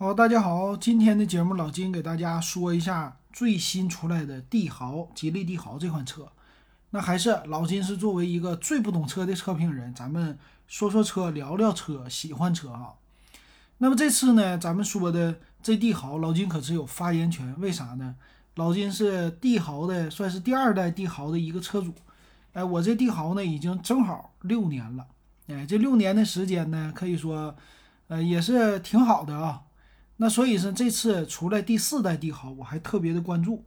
好，大家好，今天的节目老金给大家说一下最新出来的帝豪，吉利帝豪这款车。那还是老金是作为一个最不懂车的车评人，咱们说说车，聊聊车，喜欢车啊。那么这次呢，咱们说的这帝豪，老金可是有发言权，为啥呢？老金是帝豪的，算是第二代帝豪的一个车主。哎，我这帝豪呢，已经正好六年了。哎，这六年的时间呢，可以说，呃，也是挺好的啊。那所以说，这次出来第四代帝豪，我还特别的关注。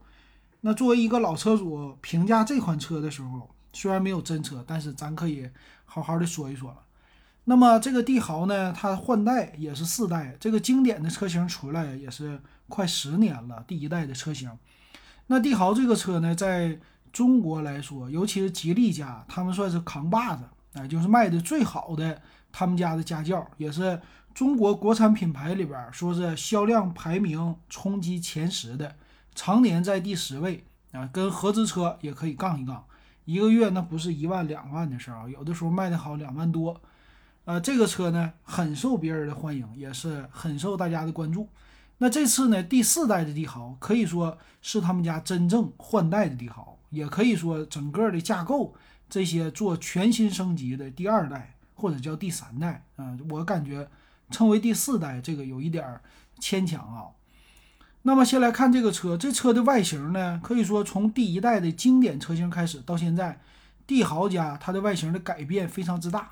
那作为一个老车主，评价这款车的时候，虽然没有真车，但是咱可以好好的说一说了。那么这个帝豪呢，它换代也是四代，这个经典的车型出来也是快十年了，第一代的车型。那帝豪这个车呢，在中国来说，尤其是吉利家，他们算是扛把子。哎，就是卖的最好的，他们家的家轿也是中国国产品牌里边说是销量排名冲击前十的，常年在第十位啊，跟合资车也可以杠一杠。一个月那不是一万两万的事儿啊，有的时候卖的好两万多。呃，这个车呢很受别人的欢迎，也是很受大家的关注。那这次呢第四代的帝豪可以说是他们家真正换代的帝豪，也可以说整个的架构。这些做全新升级的第二代或者叫第三代，啊，我感觉称为第四代这个有一点牵强啊。那么先来看这个车，这车的外形呢，可以说从第一代的经典车型开始到现在，帝豪家它的外形的改变非常之大。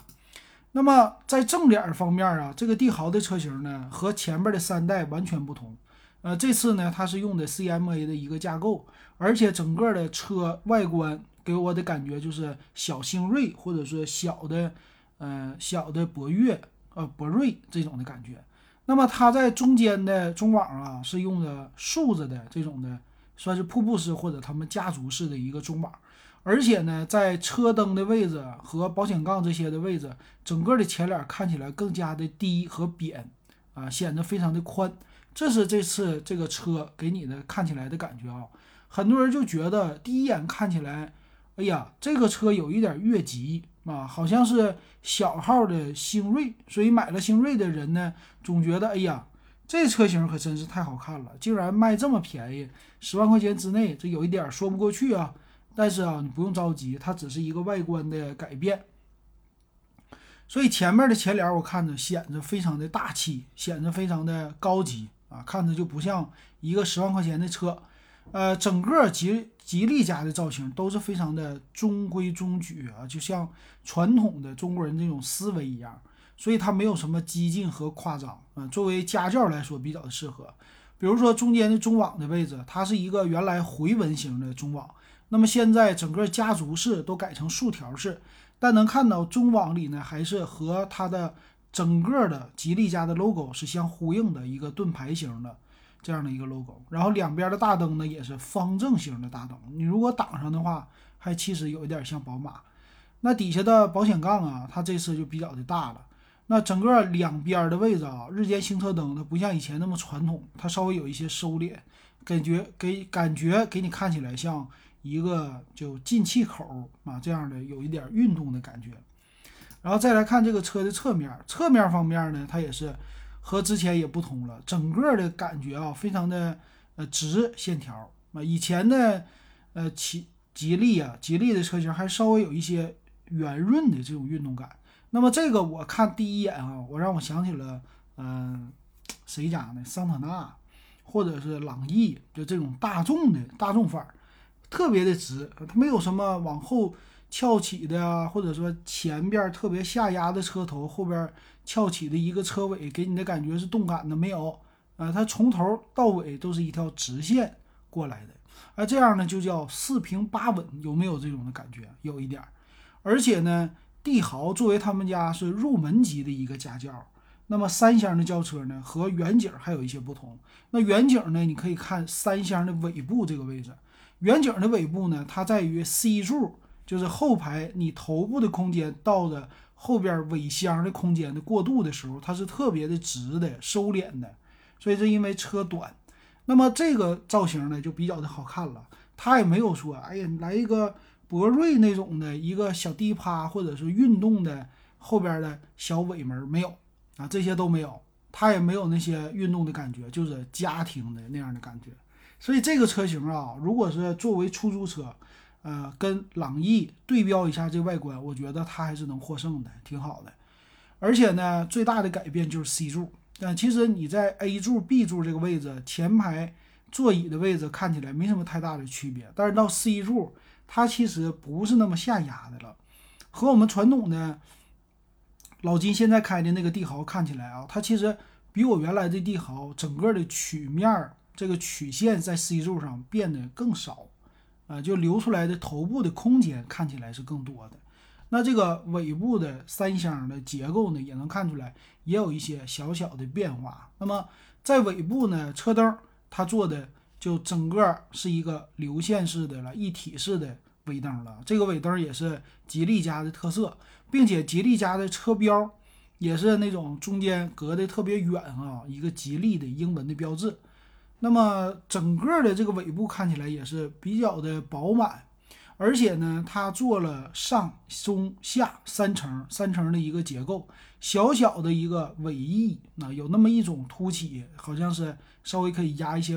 那么在正脸方面啊，这个帝豪的车型呢和前面的三代完全不同。呃，这次呢它是用的 CMA 的一个架构，而且整个的车外观。给我的感觉就是小星锐，或者说小的，呃，小的博越，呃，博瑞这种的感觉。那么它在中间的中网啊，是用的竖着的这种的，算是瀑布式或者他们家族式的一个中网。而且呢，在车灯的位置和保险杠这些的位置，整个的前脸看起来更加的低和扁啊，显得非常的宽。这是这次这个车给你的看起来的感觉啊。很多人就觉得第一眼看起来。哎呀，这个车有一点越级啊，好像是小号的星锐，所以买了星锐的人呢，总觉得哎呀，这车型可真是太好看了，竟然卖这么便宜，十万块钱之内，这有一点说不过去啊。但是啊，你不用着急，它只是一个外观的改变，所以前面的前脸我看着显得非常的大气，显得非常的高级啊，看着就不像一个十万块钱的车。呃，整个吉吉利家的造型都是非常的中规中矩啊，就像传统的中国人这种思维一样，所以它没有什么激进和夸张啊。作为家轿来说，比较的适合。比如说中间的中网的位置，它是一个原来回纹型的中网，那么现在整个家族式都改成竖条式，但能看到中网里呢，还是和它的整个的吉利家的 logo 是相呼应的一个盾牌型的。这样的一个 logo，然后两边的大灯呢也是方正型的大灯，你如果挡上的话，还其实有一点像宝马。那底下的保险杠啊，它这次就比较的大了。那整个两边的位置啊，日间行车灯它不像以前那么传统，它稍微有一些收敛，感觉给感觉给你看起来像一个就进气口啊这样的有一点运动的感觉。然后再来看这个车的侧面，侧面方面呢，它也是。和之前也不同了，整个的感觉啊，非常的呃直线条啊。以前的呃吉吉利啊，吉利的车型还稍微有一些圆润的这种运动感。那么这个我看第一眼啊，我让我想起了嗯谁家呢？桑塔纳或者是朗逸，就这种大众的大众范儿，特别的直，它没有什么往后。翘起的啊，或者说前边特别下压的车头，后边翘起的一个车尾，给你的感觉是动感的没有？啊，它从头到尾都是一条直线过来的，啊，这样呢就叫四平八稳，有没有这种的感觉？有一点儿。而且呢，帝豪作为他们家是入门级的一个家轿，那么三厢的轿车呢和远景还有一些不同。那远景呢，你可以看三厢的尾部这个位置，远景的尾部呢，它在于 C 柱。就是后排你头部的空间到的后边尾箱的空间的过渡的时候，它是特别的直的收敛的，所以是因为车短。那么这个造型呢就比较的好看了。它也没有说，哎呀，来一个博瑞那种的一个小低趴或者是运动的后边的小尾门没有啊，这些都没有它也没有那些运动的感觉，就是家庭的那样的感觉。所以这个车型啊，如果是作为出租车，呃，跟朗逸对标一下这外观，我觉得它还是能获胜的，挺好的。而且呢，最大的改变就是 C 柱。但其实你在 A 柱、B 柱这个位置，前排座椅的位置看起来没什么太大的区别。但是到 C 柱，它其实不是那么下压的了，和我们传统的老金现在开的那个帝豪看起来啊，它其实比我原来的帝豪整个的曲面这个曲线在 C 柱上变得更少，啊，就留出来的头部的空间看起来是更多的。那这个尾部的三厢的结构呢，也能看出来也有一些小小的变化。那么在尾部呢，车灯它做的就整个是一个流线式的了，一体式的尾灯了。这个尾灯也是吉利家的特色，并且吉利家的车标也是那种中间隔的特别远啊，一个吉利的英文的标志。那么整个的这个尾部看起来也是比较的饱满。而且呢，它做了上中下三层三层的一个结构，小小的一个尾翼，那有那么一种凸起，好像是稍微可以压一些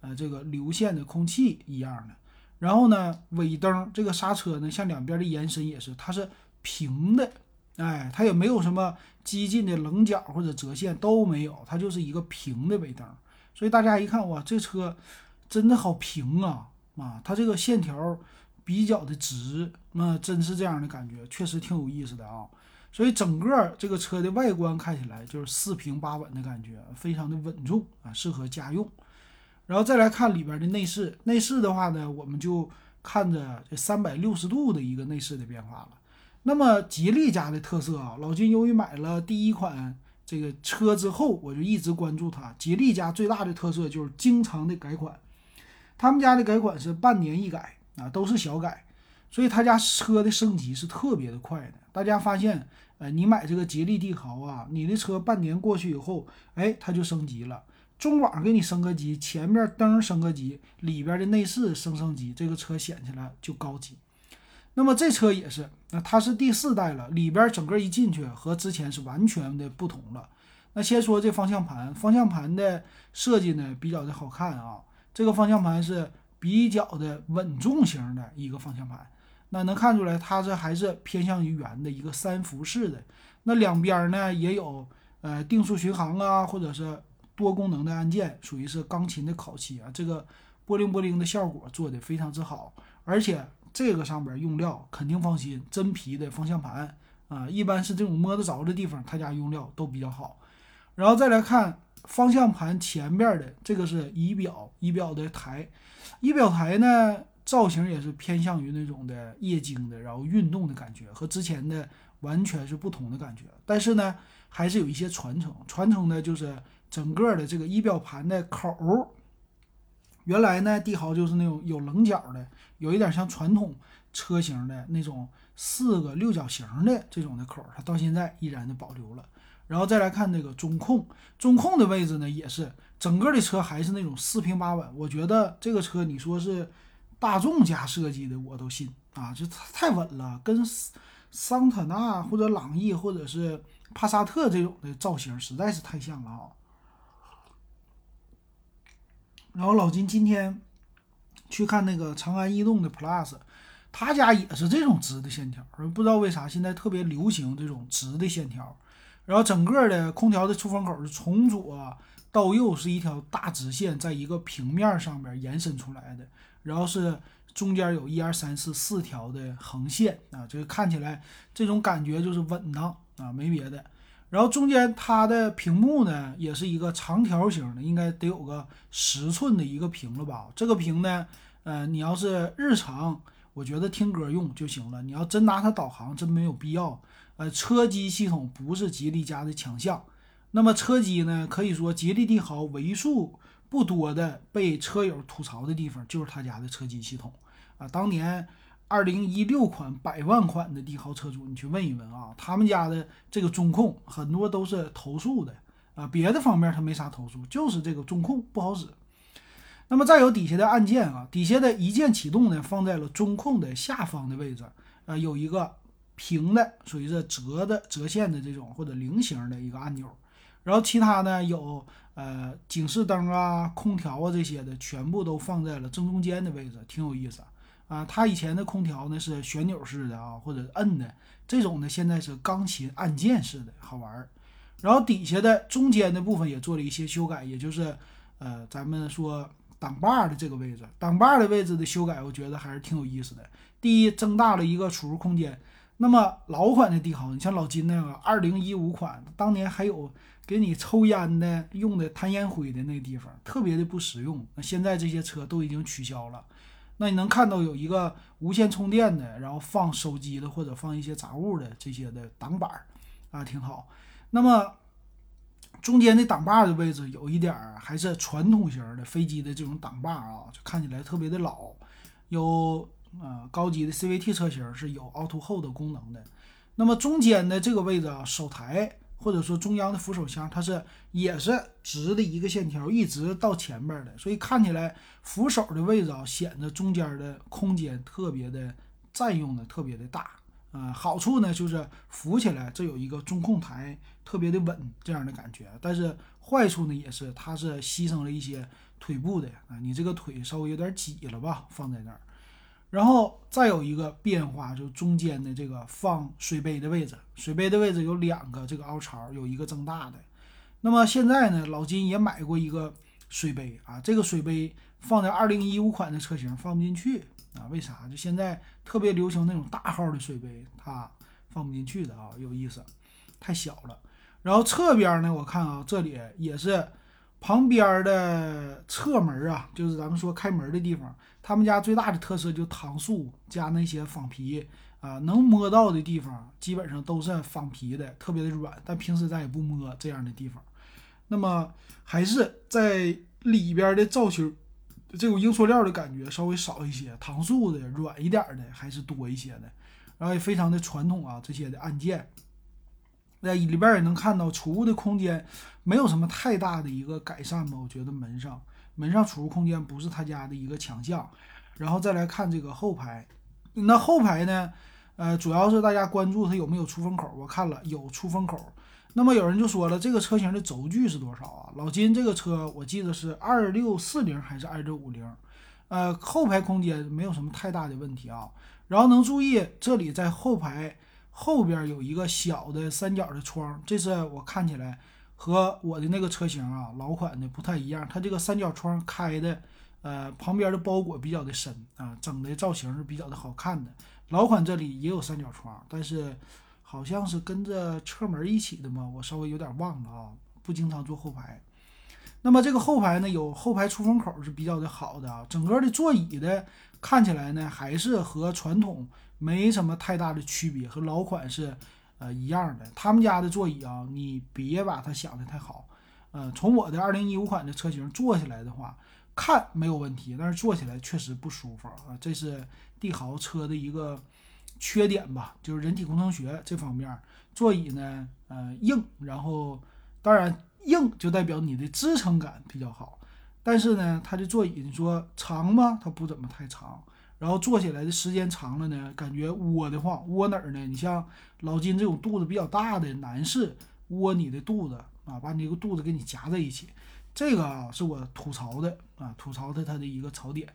呃这个流线的空气一样的。然后呢，尾灯这个刹车呢，向两边的延伸也是，它是平的，哎，它也没有什么激进的棱角或者折线都没有，它就是一个平的尾灯。所以大家一看哇，这车真的好平啊啊，它这个线条。比较的直，那真是这样的感觉，确实挺有意思的啊。所以整个这个车的外观看起来就是四平八稳的感觉，非常的稳重啊，适合家用。然后再来看里边的内饰，内饰的话呢，我们就看着这三百六十度的一个内饰的变化了。那么吉利家的特色啊，老金由于买了第一款这个车之后，我就一直关注它。吉利家最大的特色就是经常的改款，他们家的改款是半年一改。啊，都是小改，所以他家车的升级是特别的快的。大家发现，呃，你买这个吉利帝豪啊，你的车半年过去以后，哎，它就升级了，中网给你升个级，前面灯升个级，里边的内饰升升级，这个车显起来就高级。那么这车也是，那它是第四代了，里边整个一进去和之前是完全的不同了。那先说这方向盘，方向盘的设计呢比较的好看啊，这个方向盘是。比较的稳重型的一个方向盘，那能看出来它这还是偏向于圆的一个三辐式的。那两边呢也有呃定速巡航啊，或者是多功能的按键，属于是钢琴的烤漆啊。这个波灵波灵的效果做的非常之好，而且这个上边用料肯定放心，真皮的方向盘啊，一般是这种摸得着的地方，他家用料都比较好。然后再来看方向盘前面的这个是仪表，仪表的台。仪表台呢，造型也是偏向于那种的液晶的，然后运动的感觉，和之前的完全是不同的感觉。但是呢，还是有一些传承，传承的就是整个的这个仪表盘的口儿。原来呢，帝豪就是那种有棱角的，有一点像传统车型的那种四个六角形的这种的口，它到现在依然的保留了。然后再来看这个中控，中控的位置呢，也是整个的车还是那种四平八稳。我觉得这个车你说是大众家设计的，我都信啊，这太稳了，跟桑塔纳或者朗逸或者是帕萨特这种的造型实在是太像了啊。然后老金今天去看那个长安逸动的 Plus，他家也是这种直的线条，不知道为啥现在特别流行这种直的线条。然后整个的空调的出风口是从左到右是一条大直线，在一个平面上面延伸出来的，然后是中间有一二三四四条的横线啊，这个看起来这种感觉就是稳当啊，没别的。然后中间它的屏幕呢也是一个长条形的，应该得有个十寸的一个屏了吧？这个屏呢，呃，你要是日常我觉得听歌用就行了，你要真拿它导航，真没有必要。呃，车机系统不是吉利家的强项。那么车机呢？可以说吉利帝豪为数不多的被车友吐槽的地方，就是他家的车机系统啊。当年二零一六款百万款的帝豪车主，你去问一问啊，他们家的这个中控很多都是投诉的啊。别的方面他没啥投诉，就是这个中控不好使。那么再有底下的按键啊，底下的一键启动呢，放在了中控的下方的位置，呃，有一个。平的属于是折的折线的这种或者菱形的一个按钮，然后其他呢有呃警示灯啊、空调啊这些的，全部都放在了正中间的位置，挺有意思。啊它以前的空调呢是旋钮式的啊，或者摁的，这种呢现在是钢琴按键式的，好玩儿。然后底下的中间的部分也做了一些修改，也就是呃咱们说挡把的这个位置，挡把的位置的修改，我觉得还是挺有意思的。第一，增大了一个储物空间。那么老款的帝豪，你像老金那个二零一五款，当年还有给你抽烟的用的弹烟灰的那个地方，特别的不实用。那现在这些车都已经取消了。那你能看到有一个无线充电的，然后放手机的或者放一些杂物的这些的挡板儿啊，挺好。那么中间的挡把的位置有一点儿还是传统型的飞机的这种挡把啊，就看起来特别的老，有。呃，高级的 CVT 车型是有凹凸后的功能的。那么中间的这个位置啊，手台或者说中央的扶手箱，它是也是直的一个线条，一直到前边的，所以看起来扶手的位置啊，显得中间的空间特别的占用的特别的大。呃，好处呢就是扶起来这有一个中控台，特别的稳这样的感觉。但是坏处呢也是它是牺牲了一些腿部的啊，你这个腿稍微有点挤了吧，放在那儿。然后再有一个变化，就中间的这个放水杯的位置，水杯的位置有两个这个凹槽，有一个增大的。那么现在呢，老金也买过一个水杯啊，这个水杯放在二零一五款的车型放不进去啊，为啥？就现在特别流行那种大号的水杯，它放不进去的啊，有意思，太小了。然后侧边呢，我看啊，这里也是。旁边的侧门啊，就是咱们说开门的地方。他们家最大的特色就搪塑加那些仿皮啊，能摸到的地方基本上都是仿皮的，特别的软。但平时咱也不摸这样的地方。那么还是在里边的造型，这种硬塑料的感觉稍微少一些，搪塑的软一点的还是多一些的。然后也非常的传统啊，这些的按键。在里边也能看到储物的空间，没有什么太大的一个改善吧？我觉得门上门上储物空间不是他家的一个强项。然后再来看这个后排，那后排呢，呃，主要是大家关注它有没有出风口。我看了有出风口。那么有人就说了，这个车型的轴距是多少啊？老金这个车我记得是二六四零还是二六五零？呃，后排空间没有什么太大的问题啊。然后能注意这里在后排。后边有一个小的三角的窗，这是我看起来和我的那个车型啊老款的不太一样。它这个三角窗开的，呃，旁边的包裹比较的深啊，整的造型是比较的好看的。老款这里也有三角窗，但是好像是跟着车门一起的嘛，我稍微有点忘了啊，不经常坐后排。那么这个后排呢，有后排出风口是比较的好的啊，整个的座椅的看起来呢，还是和传统。没什么太大的区别，和老款是呃一样的。他们家的座椅啊，你别把它想的太好。呃，从我的二零一五款的车型坐下来的话，看没有问题，但是坐起来确实不舒服啊。这是帝豪车的一个缺点吧，就是人体工程学这方面，座椅呢呃硬，然后当然硬就代表你的支撑感比较好，但是呢它的座椅你说长吗？它不怎么太长。然后坐起来的时间长了呢，感觉窝得慌，窝哪儿呢？你像老金这种肚子比较大的男士，窝你的肚子啊，把你这个肚子给你夹在一起，这个啊是我吐槽的啊，吐槽的它的一个槽点。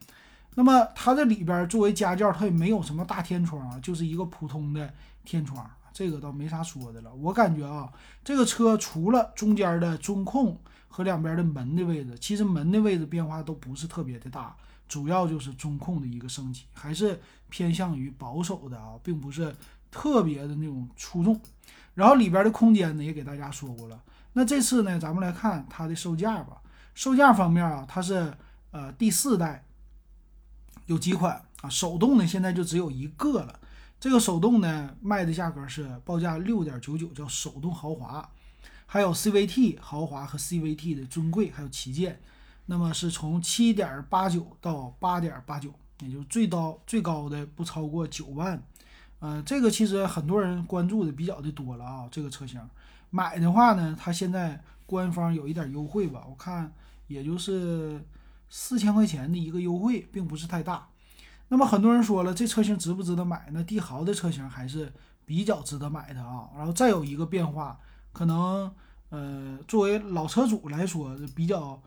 那么它这里边作为家轿，它也没有什么大天窗啊，就是一个普通的天窗，这个倒没啥说的了。我感觉啊，这个车除了中间的中控和两边的门的位置，其实门的位置变化都不是特别的大。主要就是中控的一个升级，还是偏向于保守的啊，并不是特别的那种出众。然后里边的空间呢，也给大家说过了。那这次呢，咱们来看它的售价吧。售价方面啊，它是呃第四代有几款啊，手动的现在就只有一个了。这个手动呢卖的价格是报价六点九九，叫手动豪华。还有 CVT 豪华和 CVT 的尊贵，还有旗舰。那么是从七点八九到八点八九，也就最高最高的不超过九万，呃，这个其实很多人关注的比较的多了啊。这个车型买的话呢，它现在官方有一点优惠吧，我看也就是四千块钱的一个优惠，并不是太大。那么很多人说了，这车型值不值得买？那帝豪的车型还是比较值得买的啊。然后再有一个变化，可能。呃，作为老车主来说，比较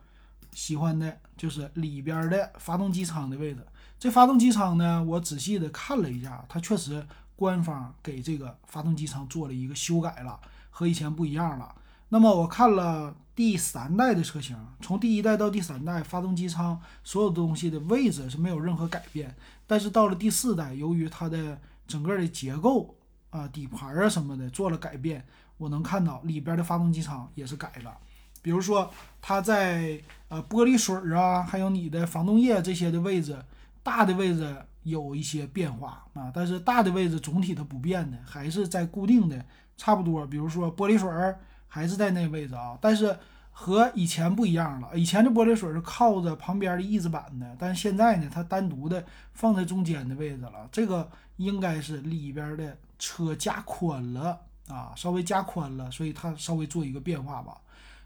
喜欢的就是里边的发动机舱的位置。这发动机舱呢，我仔细的看了一下，它确实官方给这个发动机舱做了一个修改了，和以前不一样了。那么我看了第三代的车型，从第一代到第三代，发动机舱所有东西的位置是没有任何改变。但是到了第四代，由于它的整个的结构啊、底盘啊什么的做了改变，我能看到里边的发动机舱也是改了。比如说它在呃玻璃水啊，还有你的防冻液这些的位置。大的位置有一些变化啊，但是大的位置总体它不变的，还是在固定的差不多。比如说玻璃水儿还是在那位置啊，但是和以前不一样了。以前的玻璃水是靠着旁边的翼子板的，但是现在呢，它单独的放在中间的位置了。这个应该是里边的车加宽了啊，稍微加宽了，所以它稍微做一个变化吧。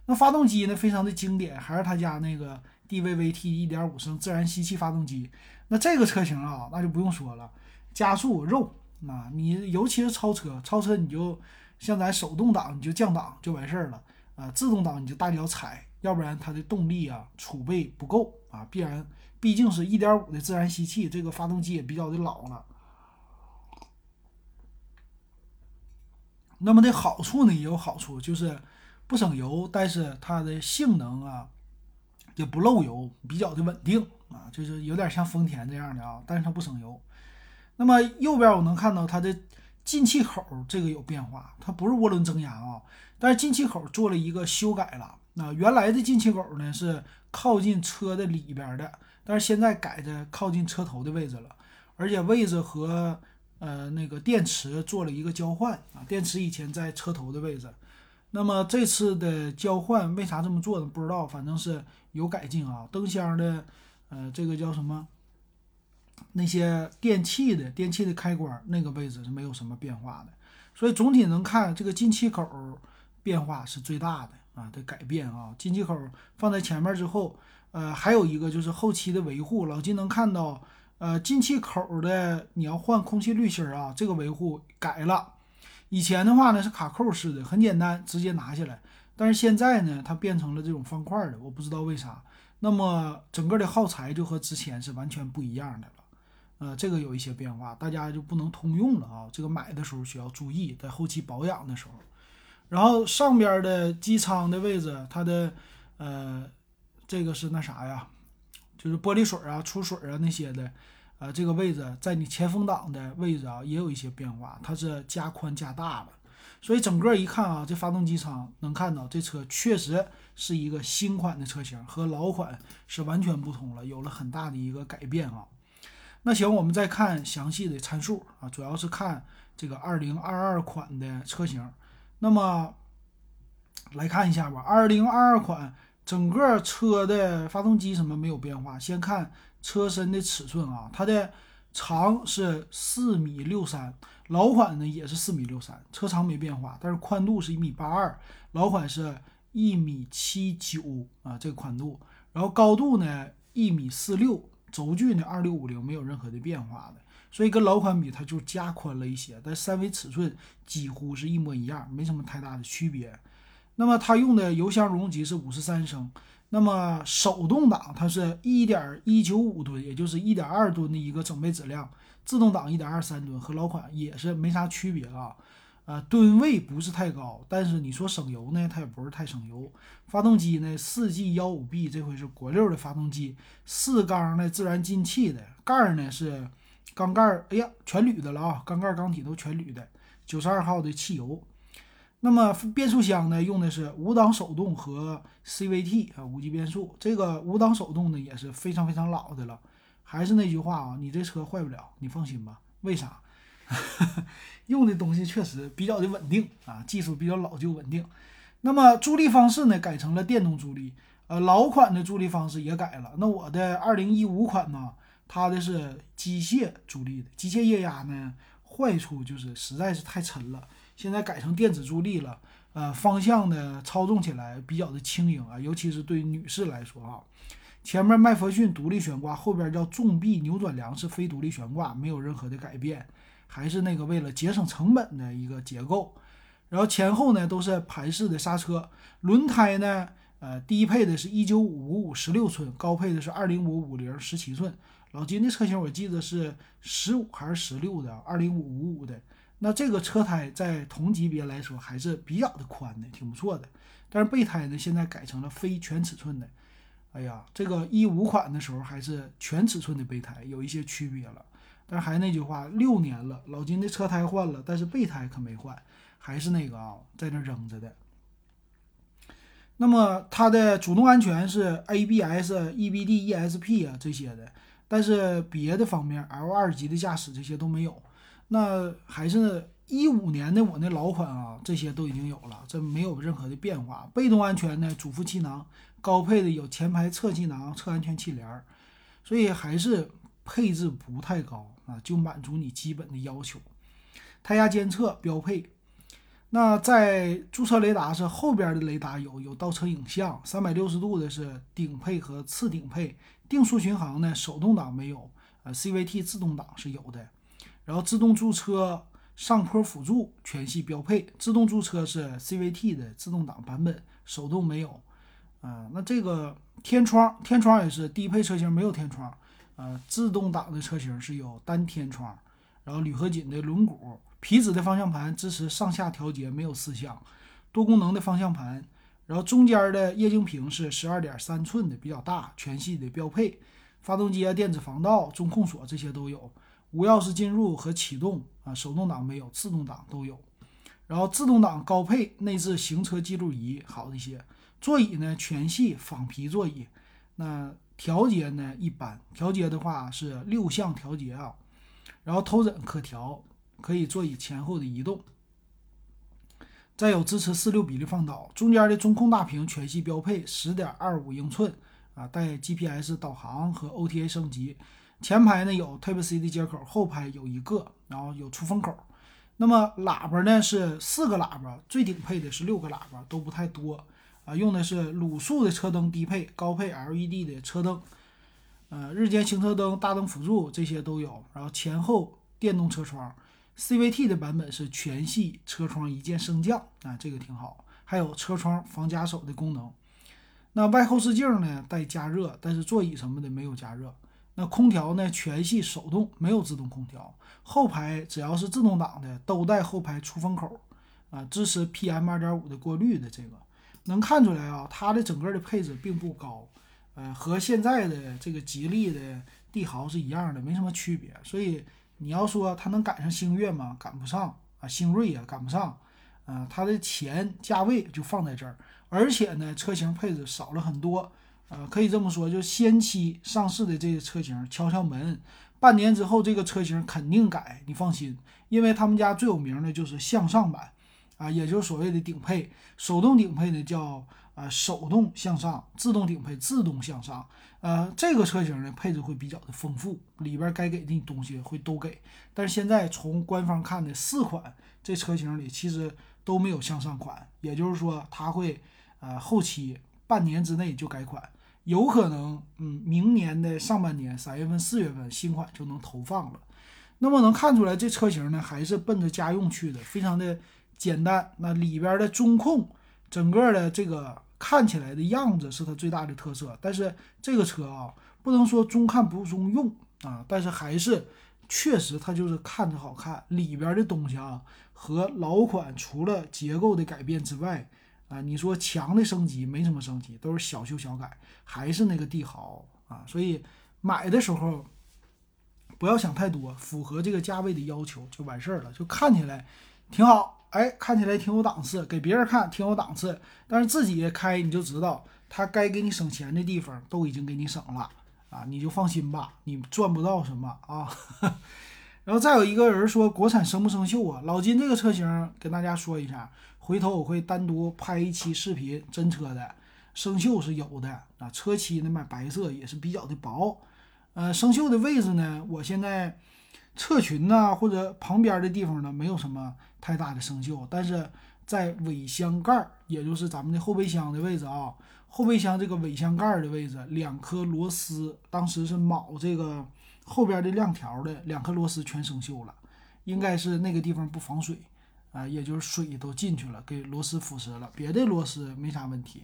那发动机呢，非常的经典，还是他家那个 DVVT 1.5升自然吸气发动机。那这个车型啊，那就不用说了，加速肉啊！你尤其是超车，超车你就像咱手动挡，你就降档就完事儿了啊！自动挡你就大脚踩，要不然它的动力啊储备不够啊，必然毕竟是一点五的自然吸气，这个发动机也比较的老了。那么的好处呢也有好处，就是不省油，但是它的性能啊也不漏油，比较的稳定。啊，就是有点像丰田这样的啊，但是它不省油。那么右边我能看到它的进气口这个有变化，它不是涡轮增压啊，但是进气口做了一个修改了。那原来的进气口呢是靠近车的里边的，但是现在改的靠近车头的位置了，而且位置和呃那个电池做了一个交换啊，电池以前在车头的位置。那么这次的交换为啥这么做呢？不知道，反正是有改进啊，灯箱的。呃，这个叫什么？那些电器的电器的开关那个位置是没有什么变化的，所以总体能看这个进气口变化是最大的啊的改变啊。进气口放在前面之后，呃，还有一个就是后期的维护，老金能看到，呃，进气口的你要换空气滤芯啊，这个维护改了。以前的话呢是卡扣式的，很简单，直接拿下来，但是现在呢它变成了这种方块的，我不知道为啥。那么整个的耗材就和之前是完全不一样的了，呃，这个有一些变化，大家就不能通用了啊。这个买的时候需要注意，在后期保养的时候。然后上边的机舱的位置，它的呃，这个是那啥呀，就是玻璃水啊、出水啊那些的，呃，这个位置在你前风挡的位置啊也有一些变化，它是加宽加大了。所以整个一看啊，这发动机舱能看到这车确实是一个新款的车型，和老款是完全不同了，有了很大的一个改变啊。那行，我们再看详细的参数啊，主要是看这个2022款的车型。那么来看一下吧，2022款整个车的发动机什么没有变化，先看车身的尺寸啊，它的长是四米六三。老款呢也是四米六三，车长没变化，但是宽度是一米八二，老款是一米七九啊，这个宽度，然后高度呢一米四六，轴距呢二六五零，没有任何的变化的，所以跟老款比它就加宽了一些，但三维尺寸几乎是一模一样，没什么太大的区别。那么它用的油箱容积是五十三升，那么手动挡它是一点一九五吨，也就是一点二吨的一个整备质量。自动挡一点二三吨和老款也是没啥区别啊，呃，吨位不是太高，但是你说省油呢，它也不是太省油。发动机呢，四 G 幺五 B 这回是国六的发动机，四缸的自然进气的，盖儿呢是缸盖，哎呀，全铝的了啊，缸盖缸体都全铝的，九十二号的汽油。那么变速箱呢，用的是五档手动和 CVT 啊，无级变速。这个五档手动呢，也是非常非常老的了。还是那句话啊，你这车坏不了，你放心吧。为啥？用的东西确实比较的稳定啊，技术比较老旧稳定。那么助力方式呢，改成了电动助力。呃，老款的助力方式也改了。那我的二零一五款呢，它的是机械助力的，机械液压呢，坏处就是实在是太沉了。现在改成电子助力了，呃，方向呢操纵起来比较的轻盈啊，尤其是对女士来说啊。前面麦弗逊独立悬挂，后边叫重臂扭转梁是非独立悬挂，没有任何的改变，还是那个为了节省成本的一个结构。然后前后呢都是盘式的刹车，轮胎呢，呃，低配的是一九五五十六寸，高配的是二零五五零十七寸。老金的车型我记得是十五还是十六的，二零五五五的。那这个车胎在同级别来说还是比较的宽的，挺不错的。但是备胎呢，现在改成了非全尺寸的。哎呀，这个一五款的时候还是全尺寸的备胎，有一些区别了。但是还是那句话，六年了，老金的车胎换了，但是备胎可没换。还是那个啊，在那扔着的。那么它的主动安全是 ABS、EBD、ESP 啊这些的，但是别的方面 L 二级的驾驶这些都没有。那还是一五年的我那老款啊，这些都已经有了，这没有任何的变化。被动安全呢，主副气囊高配的有前排侧气囊、侧安全气帘，所以还是配置不太高啊，就满足你基本的要求。胎压监测标配。那在驻车雷达是后边的雷达有有倒车影像，三百六十度的是顶配和次顶配，定速巡航呢手动挡没有，呃 CVT 自动挡是有的，然后自动驻车上坡辅助全系标配，自动驻车是 CVT 的自动挡版本，手动没有，啊那这个天窗天窗也是低配车型没有天窗，呃自动挡的车型是有单天窗，然后铝合金的轮毂。皮质的方向盘支持上下调节，没有四项，多功能的方向盘。然后中间的液晶屏是十二点三寸的，比较大，全系的标配。发动机啊、电子防盗、中控锁这些都有，无钥匙进入和启动啊，手动挡没有，自动挡都有。然后自动挡高配，内置行车记录仪，好一些。座椅呢，全系仿皮座椅。那调节呢，一般，调节的话是六项调节啊。然后头枕可调。可以座椅前后的移动，再有支持四六比例放倒，中间的中控大屏全系标配，十点二五英寸啊，带 GPS 导航和 OTA 升级。前排呢有 Type C 的接口，后排有一个，然后有出风口。那么喇叭呢是四个喇叭，最顶配的是六个喇叭，都不太多啊。用的是卤素的车灯低配，高配 LED 的车灯，呃，日间行车灯、大灯辅助这些都有，然后前后电动车窗。CVT 的版本是全系车窗一键升降啊，这个挺好。还有车窗防夹手的功能。那外后视镜呢带加热，但是座椅什么的没有加热。那空调呢全系手动，没有自动空调。后排只要是自动挡的都带后排出风口啊，支持 PM 二点五的过滤的这个。能看出来啊，它的整个的配置并不高，呃，和现在的这个吉利的帝豪是一样的，没什么区别，所以。你要说它能赶上星越吗？赶不上啊，星锐也赶不上，啊，它的钱价位就放在这儿，而且呢，车型配置少了很多，呃，可以这么说，就先期上市的这个车型敲敲门，半年之后这个车型肯定改，你放心，因为他们家最有名的就是向上版，啊，也就是所谓的顶配，手动顶配呢叫啊手动向上，自动顶配自动向上。呃，这个车型呢配置会比较的丰富，里边该给的东西会都给。但是现在从官方看的四款这车型里，其实都没有向上款，也就是说它会呃后期半年之内就改款，有可能嗯明年的上半年三月份四月份新款就能投放了。那么能看出来这车型呢还是奔着家用去的，非常的简单。那里边的中控整个的这个。看起来的样子是它最大的特色，但是这个车啊，不能说中看不中用啊，但是还是确实它就是看着好看，里边的东西啊和老款除了结构的改变之外啊，你说强的升级没什么升级，都是小修小改，还是那个帝豪啊，所以买的时候不要想太多，符合这个价位的要求就完事儿了，就看起来挺好。哎，看起来挺有档次，给别人看挺有档次，但是自己开你就知道，他该给你省钱的地方都已经给你省了啊，你就放心吧，你赚不到什么啊。然后再有一个人说国产生不生锈啊？老金这个车型跟大家说一下，回头我会单独拍一期视频，真车的生锈是有的啊，车漆呢买白色也是比较的薄，呃，生锈的位置呢，我现在。侧裙呐，或者旁边的地方呢，没有什么太大的生锈，但是在尾箱盖，也就是咱们的后备箱的位置啊，后备箱这个尾箱盖的位置，两颗螺丝当时是铆这个后边的亮条的两颗螺丝全生锈了，应该是那个地方不防水，啊，也就是水都进去了，给螺丝腐蚀了，别的螺丝没啥问题。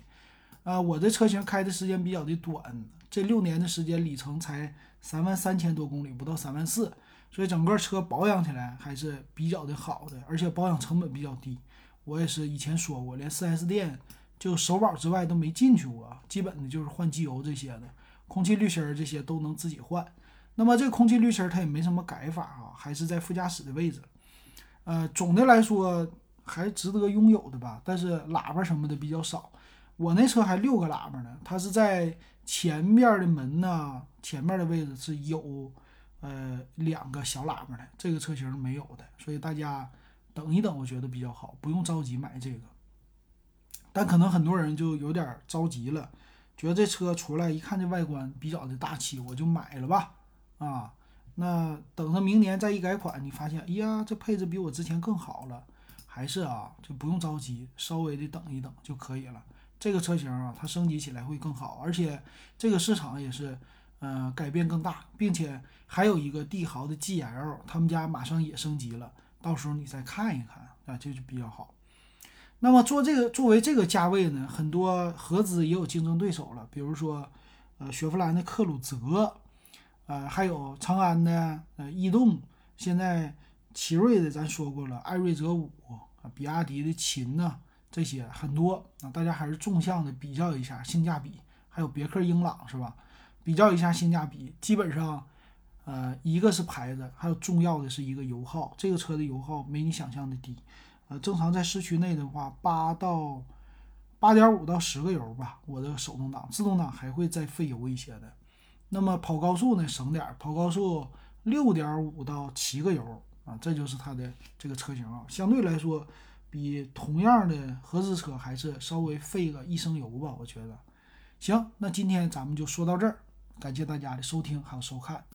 啊，我这车型开的时间比较的短，这六年的时间里程才三万三千多公里，不到三万四，所以整个车保养起来还是比较的好的，而且保养成本比较低。我也是以前说过，连 4S 店就首保之外都没进去过，基本的就是换机油这些的，空气滤芯儿这些都能自己换。那么这个空气滤芯儿它也没什么改法啊，还是在副驾驶的位置。呃，总的来说还值得拥有的吧，但是喇叭什么的比较少。我那车还六个喇叭呢，它是在前面的门呢，前面的位置是有呃两个小喇叭的，这个车型没有的，所以大家等一等，我觉得比较好，不用着急买这个。但可能很多人就有点着急了，觉得这车出来一看这外观比较的大气，我就买了吧。啊，那等到明年再一改款，你发现，哎呀，这配置比我之前更好了，还是啊，就不用着急，稍微的等一等就可以了。这个车型啊，它升级起来会更好，而且这个市场也是，呃，改变更大，并且还有一个帝豪的 GL，他们家马上也升级了，到时候你再看一看啊，这就比较好。那么做这个作为这个价位呢，很多合资也有竞争对手了，比如说，呃，雪佛兰的克鲁泽，呃，还有长安的呃逸动，现在奇瑞的咱说过了，艾瑞泽五，比亚迪的秦呐。这些很多啊，大家还是纵向的比较一下性价比，还有别克英朗是吧？比较一下性价比，基本上，呃，一个是牌子，还有重要的是一个油耗，这个车的油耗没你想象的低，呃，正常在市区内的话，八到八点五到十个油吧，我的手动挡，自动挡还会再费油一些的。那么跑高速呢，省点儿，跑高速六点五到七个油啊，这就是它的这个车型啊，相对来说。比同样的合资车还是稍微费个一升油吧，我觉得。行，那今天咱们就说到这儿，感谢大家的收听还有收看。